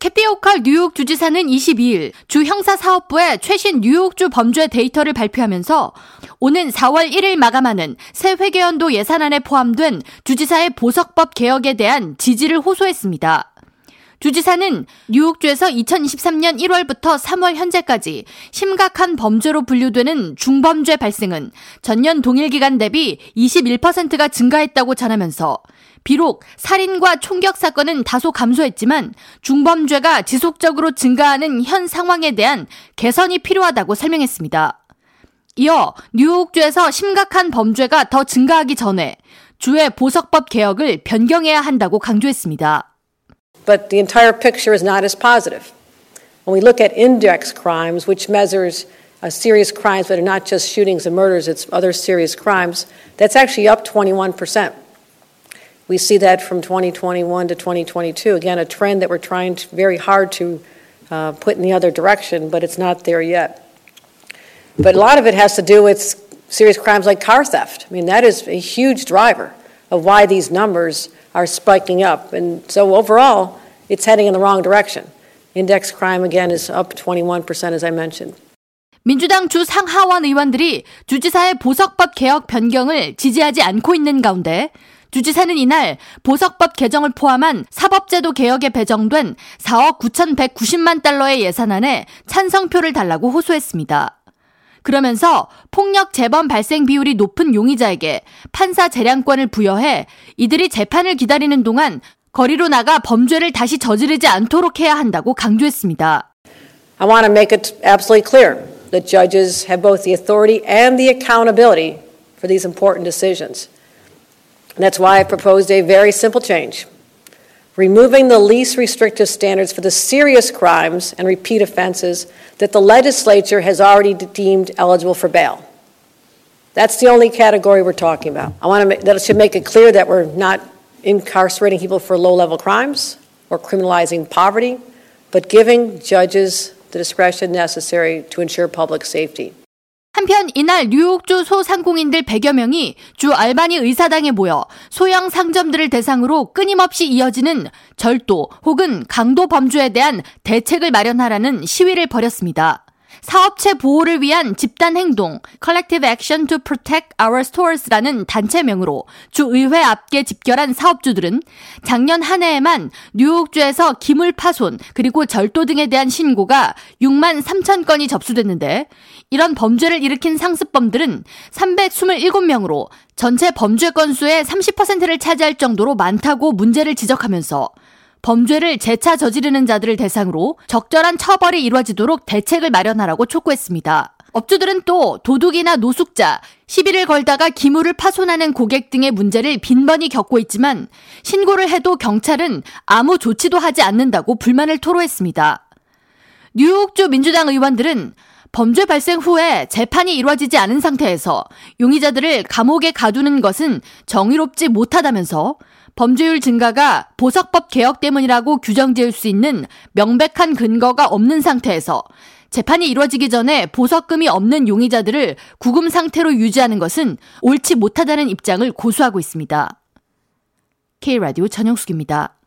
캐티 오칼 뉴욕 주지사는 22일 주 형사 사업부의 최신 뉴욕주 범죄 데이터를 발표하면서 오는 4월 1일 마감하는 새 회계연도 예산안에 포함된 주지사의 보석법 개혁에 대한 지지를 호소했습니다. 주지사는 뉴욕주에서 2023년 1월부터 3월 현재까지 심각한 범죄로 분류되는 중범죄 발생은 전년 동일 기간 대비 21%가 증가했다고 전하면서 비록 살인과 총격 사건은 다소 감소했지만 중범죄가 지속적으로 증가하는 현 상황에 대한 개선이 필요하다고 설명했습니다. 이어 뉴욕주에서 심각한 범죄가 더 증가하기 전에 주의 보석법 개혁을 변경해야 한다고 강조했습니다. But the entire picture is not as positive. When we look at index crimes, which measures uh, serious crimes but are not just shootings and murders, it's other serious crimes, that's actually up 21%. We see that from 2021 to 2022. Again, a trend that we're trying to, very hard to uh, put in the other direction, but it's not there yet. But a lot of it has to do with serious crimes like car theft. I mean, that is a huge driver of why these numbers are spiking up. And so overall, it's heading in the wrong direction. Index crime again is up 21% as I mentioned. 민주당 주 상하원 의원들이 주지사의 보석법 개혁 변경을 지지하지 않고 있는 가운데 주지사는 이날 보석법 개정을 포함한 사법제도 개혁에 배정된 4억 9,190만 달러의 예산안에 찬성표를 달라고 호소했습니다. 그러면서 폭력 재범 발생 비율이 높은 용의자에게 판사 재량권을 부여해 이들이 재판을 기다리는 동안 거리로 나가 범죄를 다시 저지르지 않도록 해야 한다고 강조했습니다. I want to make it absolutely clear that judges have both the authority and the accountability for these important decisions. And that's why I proposed a very simple change. Removing the least restrictive standards for the serious crimes and repeat offenses that the legislature has already deemed eligible for bail. That's the only category we're talking about. I want to make, that should make it clear that we're not incarcerating people for low level crimes or criminalizing poverty, but giving judges the discretion necessary to ensure public safety. 한편 이날 뉴욕주 소상공인들 100여 명이 주 알바니 의사당에 모여 소형 상점들을 대상으로 끊임없이 이어지는 절도 혹은 강도 범죄에 대한 대책을 마련하라는 시위를 벌였습니다. 사업체 보호를 위한 집단 행동 Collective Action to Protect Our Stores라는 단체명으로 주 의회 앞에 집결한 사업주들은 작년 한 해에만 뉴욕주에서 기물 파손 그리고 절도 등에 대한 신고가 6만 3천 건이 접수됐는데 이런 범죄를 일으킨 상습범들은 327명으로 전체 범죄 건수의 30%를 차지할 정도로 많다고 문제를 지적하면서 범죄를 재차 저지르는 자들을 대상으로 적절한 처벌이 이루어지도록 대책을 마련하라고 촉구했습니다. 업주들은 또 도둑이나 노숙자, 시비를 걸다가 기물을 파손하는 고객 등의 문제를 빈번히 겪고 있지만 신고를 해도 경찰은 아무 조치도 하지 않는다고 불만을 토로했습니다. 뉴욕주 민주당 의원들은 범죄 발생 후에 재판이 이루어지지 않은 상태에서 용의자들을 감옥에 가두는 것은 정의롭지 못하다면서 범죄율 증가가 보석법 개혁 때문이라고 규정 지을 수 있는 명백한 근거가 없는 상태에서 재판이 이루어지기 전에 보석금이 없는 용의자들을 구금 상태로 유지하는 것은 옳지 못하다는 입장을 고수하고 있습니다. K라디오 전영숙입니다.